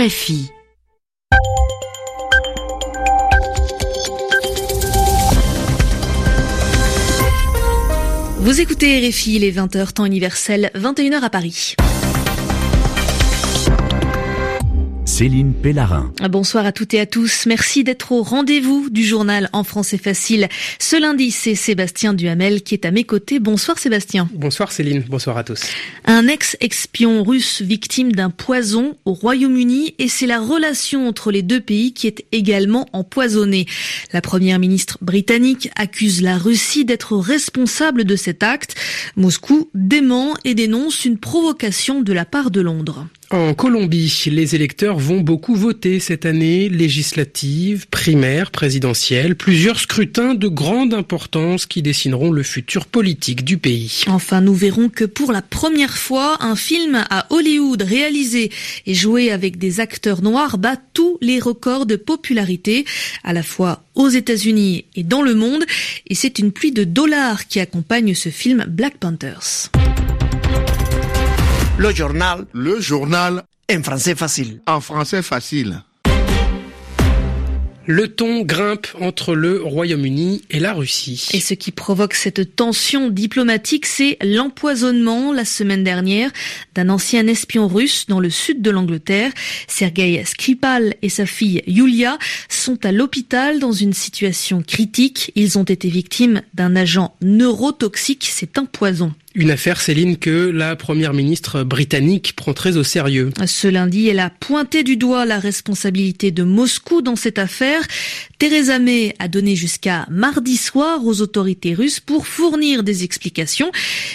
RFI. Vous écoutez RFI, les 20h temps universel, 21h à Paris. Céline Pellarin. Bonsoir à toutes et à tous. Merci d'être au rendez-vous du journal En français facile. Ce lundi, c'est Sébastien Duhamel qui est à mes côtés. Bonsoir Sébastien. Bonsoir Céline. Bonsoir à tous. Un ex-espion russe victime d'un poison au Royaume-Uni et c'est la relation entre les deux pays qui est également empoisonnée. La première ministre britannique accuse la Russie d'être responsable de cet acte. Moscou dément et dénonce une provocation de la part de Londres. En Colombie, les électeurs vont beaucoup voter cette année, législative, primaire, présidentielle, plusieurs scrutins de grande importance qui dessineront le futur politique du pays. Enfin, nous verrons que pour la première fois, un film à Hollywood réalisé et joué avec des acteurs noirs bat tous les records de popularité, à la fois aux États-Unis et dans le monde, et c'est une pluie de dollars qui accompagne ce film Black Panthers. Le journal. Le journal. En français facile. En français facile. Le ton grimpe entre le Royaume-Uni et la Russie. Et ce qui provoque cette tension diplomatique, c'est l'empoisonnement la semaine dernière d'un ancien espion russe dans le sud de l'Angleterre. Sergei Skripal et sa fille Yulia sont à l'hôpital dans une situation critique. Ils ont été victimes d'un agent neurotoxique, c'est un poison. Une affaire, Céline, que la première ministre britannique prend très au sérieux. Ce lundi, elle a pointé du doigt la responsabilité de Moscou dans cette affaire. Theresa May a donné jusqu'à mardi soir aux autorités russes pour fournir des explications.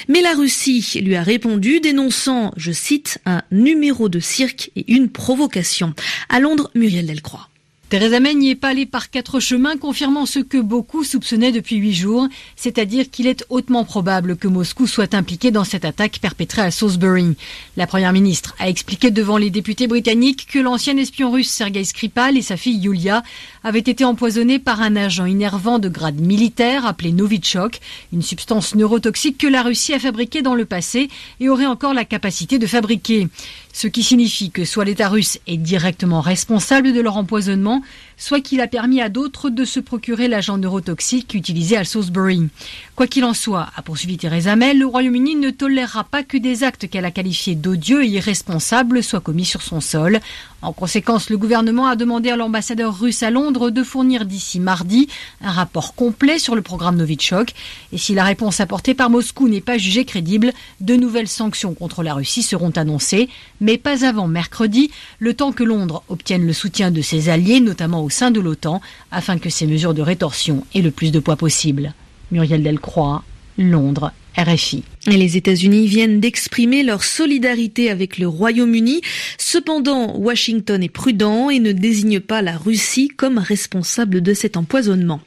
Mais la Russie lui a répondu dénonçant, je cite, un numéro de cirque et une provocation. À Londres, Muriel Delcroix. Theresa May n'y est pas allée par quatre chemins, confirmant ce que beaucoup soupçonnaient depuis huit jours, c'est-à-dire qu'il est hautement probable que Moscou soit impliqué dans cette attaque perpétrée à Salisbury. La première ministre a expliqué devant les députés britanniques que l'ancien espion russe Sergei Skripal et sa fille Yulia avaient été empoisonnés par un agent innervant de grade militaire appelé Novichok, une substance neurotoxique que la Russie a fabriquée dans le passé et aurait encore la capacité de fabriquer. Ce qui signifie que soit l'État russe est directement responsable de leur empoisonnement, soit qu'il a permis à d'autres de se procurer l'agent neurotoxique utilisé à Salisbury. Quoi qu'il en soit, a poursuivi Theresa May, le Royaume-Uni ne tolérera pas que des actes qu'elle a qualifiés d'odieux et irresponsables soient commis sur son sol. En conséquence, le gouvernement a demandé à l'ambassadeur russe à Londres de fournir d'ici mardi un rapport complet sur le programme Novichok. Et si la réponse apportée par Moscou n'est pas jugée crédible, de nouvelles sanctions contre la Russie seront annoncées, mais pas avant mercredi, le temps que Londres obtienne le soutien de ses alliés, notamment au sein de l'OTAN, afin que ces mesures de rétorsion aient le plus de poids possible. Muriel Delcroix, Londres, RFI. Les États-Unis viennent d'exprimer leur solidarité avec le Royaume-Uni. Cependant, Washington est prudent et ne désigne pas la Russie comme responsable de cet empoisonnement.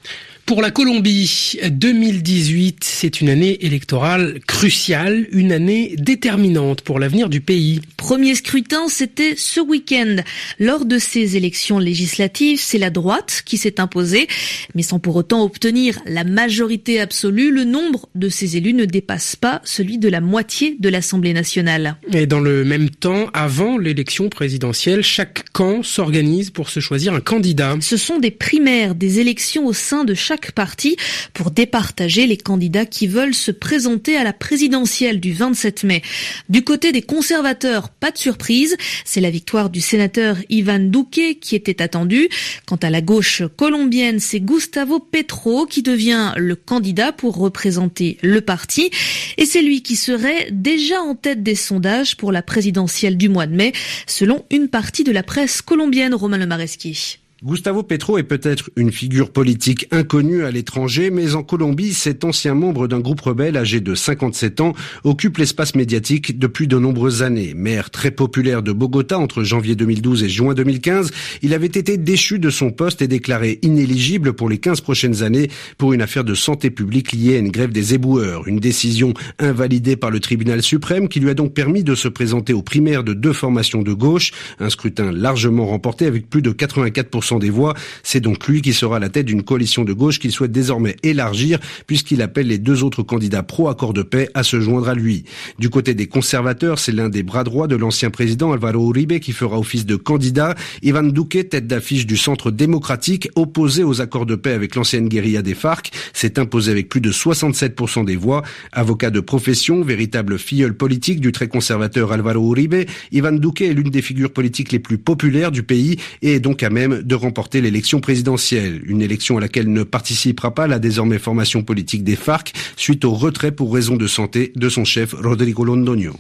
Pour la Colombie, 2018, c'est une année électorale cruciale, une année déterminante pour l'avenir du pays. Premier scrutin, c'était ce week-end. Lors de ces élections législatives, c'est la droite qui s'est imposée, mais sans pour autant obtenir la majorité absolue, le nombre de ces élus ne dépasse pas celui de la moitié de l'Assemblée nationale. Et dans le même temps, avant l'élection présidentielle, chaque camp s'organise pour se choisir un candidat. Ce sont des primaires, des élections au sein de chaque parti pour départager les candidats qui veulent se présenter à la présidentielle du 27 mai. Du côté des conservateurs, pas de surprise, c'est la victoire du sénateur Ivan Duque qui était attendue. Quant à la gauche colombienne, c'est Gustavo Petro qui devient le candidat pour représenter le parti et c'est lui qui serait déjà en tête des sondages pour la présidentielle du mois de mai, selon une partie de la presse colombienne, Romain Lemareschi. Gustavo Petro est peut-être une figure politique inconnue à l'étranger, mais en Colombie, cet ancien membre d'un groupe rebelle âgé de 57 ans occupe l'espace médiatique depuis de nombreuses années. Maire très populaire de Bogota entre janvier 2012 et juin 2015, il avait été déchu de son poste et déclaré inéligible pour les 15 prochaines années pour une affaire de santé publique liée à une grève des éboueurs. Une décision invalidée par le tribunal suprême qui lui a donc permis de se présenter aux primaires de deux formations de gauche, un scrutin largement remporté avec plus de 84% 67% des voix. C'est donc lui qui sera la tête d'une coalition de gauche qu'il souhaite désormais élargir puisqu'il appelle les deux autres candidats pro-accord de paix à se joindre à lui. Du côté des conservateurs, c'est l'un des bras droits de l'ancien président Alvaro Uribe qui fera office de candidat. Ivan Duque, tête d'affiche du centre démocratique, opposé aux accords de paix avec l'ancienne guérilla des FARC, s'est imposé avec plus de 67% des voix. Avocat de profession, véritable filleul politique du très conservateur Alvaro Uribe, Ivan Duque est l'une des figures politiques les plus populaires du pays et est donc à même de remporter l'élection présidentielle. Une élection à laquelle ne participera pas la désormais formation politique des FARC suite au retrait pour raison de santé de son chef Rodrigo Londoño.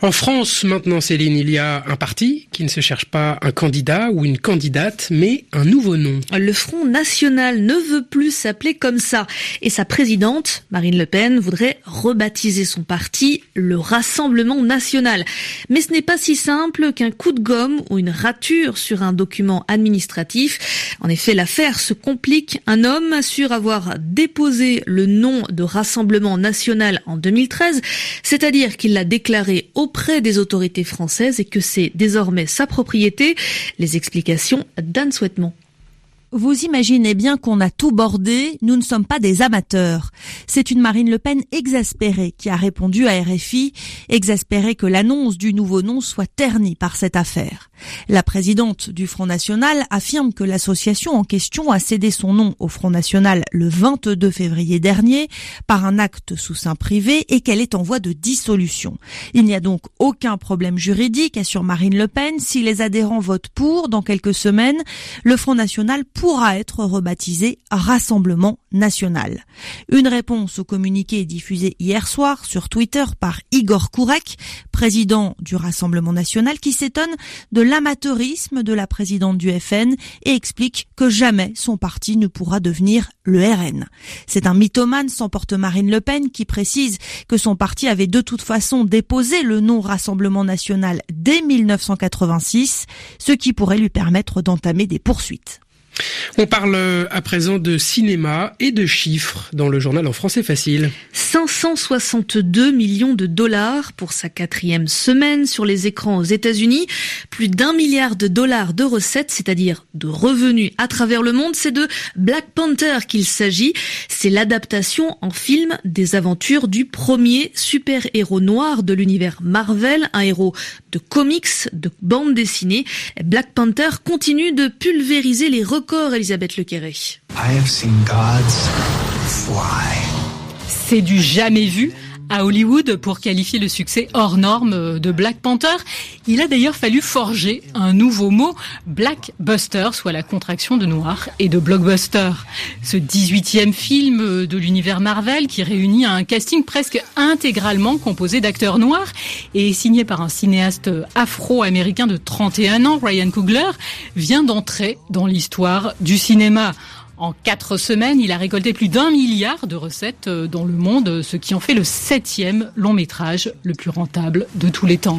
En France, maintenant, Céline, il y a un parti qui ne se cherche pas un candidat ou une candidate, mais un nouveau nom. Le Front National ne veut plus s'appeler comme ça. Et sa présidente, Marine Le Pen, voudrait rebaptiser son parti le Rassemblement National. Mais ce n'est pas si simple qu'un coup de gomme ou une rature sur un document administratif. En effet, l'affaire se complique. Un homme assure avoir déposé le nom de Rassemblement National en 2013, c'est-à-dire qu'il l'a déclaré au auprès des autorités françaises et que c'est désormais sa propriété. Les explications d'Anne Souhaitement. Vous imaginez bien qu'on a tout bordé, nous ne sommes pas des amateurs. C'est une Marine Le Pen exaspérée qui a répondu à RFI, exaspérée que l'annonce du nouveau nom soit ternie par cette affaire. La présidente du Front National affirme que l'association en question a cédé son nom au Front National le 22 février dernier par un acte sous sein privé et qu'elle est en voie de dissolution. Il n'y a donc aucun problème juridique, assure Marine Le Pen. Si les adhérents votent pour dans quelques semaines, le Front National pourra être rebaptisé Rassemblement national. Une réponse au communiqué diffusé hier soir sur Twitter par Igor Kourek, président du Rassemblement national, qui s'étonne de l'amateurisme de la présidente du FN et explique que jamais son parti ne pourra devenir le RN. C'est un mythomane, s'emporte Marine Le Pen, qui précise que son parti avait de toute façon déposé le nom Rassemblement national dès 1986, ce qui pourrait lui permettre d'entamer des poursuites. On parle euh, à présent de cinéma et de chiffres dans le journal en français facile. 562 millions de dollars pour sa quatrième semaine sur les écrans aux États-Unis. Plus d'un milliard de dollars de recettes, c'est-à-dire de revenus à travers le monde. C'est de Black Panther qu'il s'agit. C'est l'adaptation en film des aventures du premier super-héros noir de l'univers Marvel, un héros de comics, de bande dessinée. Black Panther continue de pulvériser les records Elisabeth Lequéré. C'est du jamais vu à Hollywood pour qualifier le succès hors norme de Black Panther. Il a d'ailleurs fallu forger un nouveau mot, Blackbuster, soit la contraction de noir et de blockbuster. Ce 18e film de l'univers Marvel qui réunit un casting presque intégralement composé d'acteurs noirs et signé par un cinéaste afro-américain de 31 ans, Ryan Coogler, vient d'entrer dans l'histoire du cinéma. En quatre semaines, il a récolté plus d'un milliard de recettes euh, dans le monde, ce qui en fait le septième long métrage le plus rentable de tous les temps.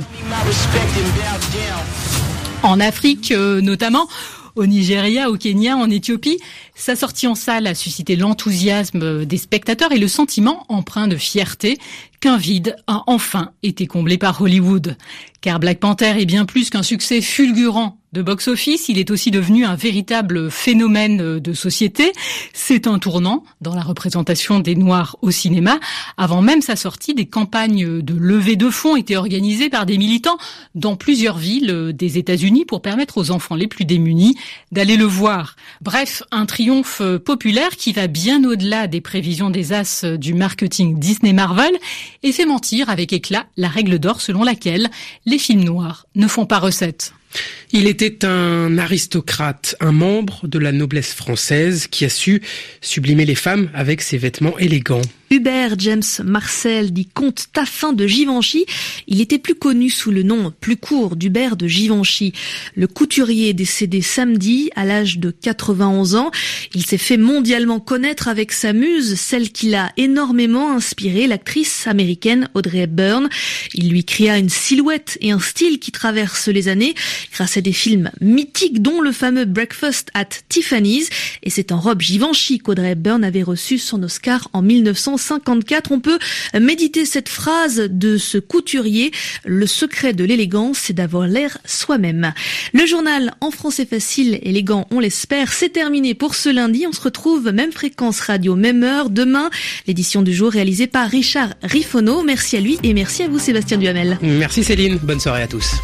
En Afrique euh, notamment, au Nigeria, au Kenya, en Éthiopie, sa sortie en salle a suscité l'enthousiasme des spectateurs et le sentiment empreint de fierté qu'un vide a enfin été comblé par Hollywood. Car Black Panther est bien plus qu'un succès fulgurant de box-office, il est aussi devenu un véritable phénomène de société. C'est un tournant dans la représentation des Noirs au cinéma. Avant même sa sortie, des campagnes de levée de fonds étaient organisées par des militants dans plusieurs villes des États-Unis pour permettre aux enfants les plus démunis d'aller le voir. Bref, un triomphe populaire qui va bien au-delà des prévisions des as du marketing Disney-Marvel et fait mentir avec éclat la règle d'or selon laquelle les films noirs ne font pas recette. Il était un aristocrate, un membre de la noblesse française qui a su sublimer les femmes avec ses vêtements élégants. Hubert James Marcel, dit comte Taffin de Givenchy. Il était plus connu sous le nom plus court d'Hubert de Givenchy. Le couturier décédé samedi à l'âge de 91 ans. Il s'est fait mondialement connaître avec sa muse, celle qui l'a énormément inspiré, l'actrice américaine Audrey Hepburn. Il lui créa une silhouette et un style qui traversent les années. Grâce à des films mythiques dont le fameux Breakfast at Tiffany's. Et c'est en robe Givenchy qu'Audrey Hepburn avait reçu son Oscar en 1954. On peut méditer cette phrase de ce couturier. Le secret de l'élégance, c'est d'avoir l'air soi-même. Le journal en français facile, élégant, on l'espère, c'est terminé pour ce lundi. On se retrouve même fréquence radio, même heure demain. L'édition du jour réalisée par Richard Rifono. Merci à lui et merci à vous Sébastien Duhamel. Merci Céline, bonne soirée à tous.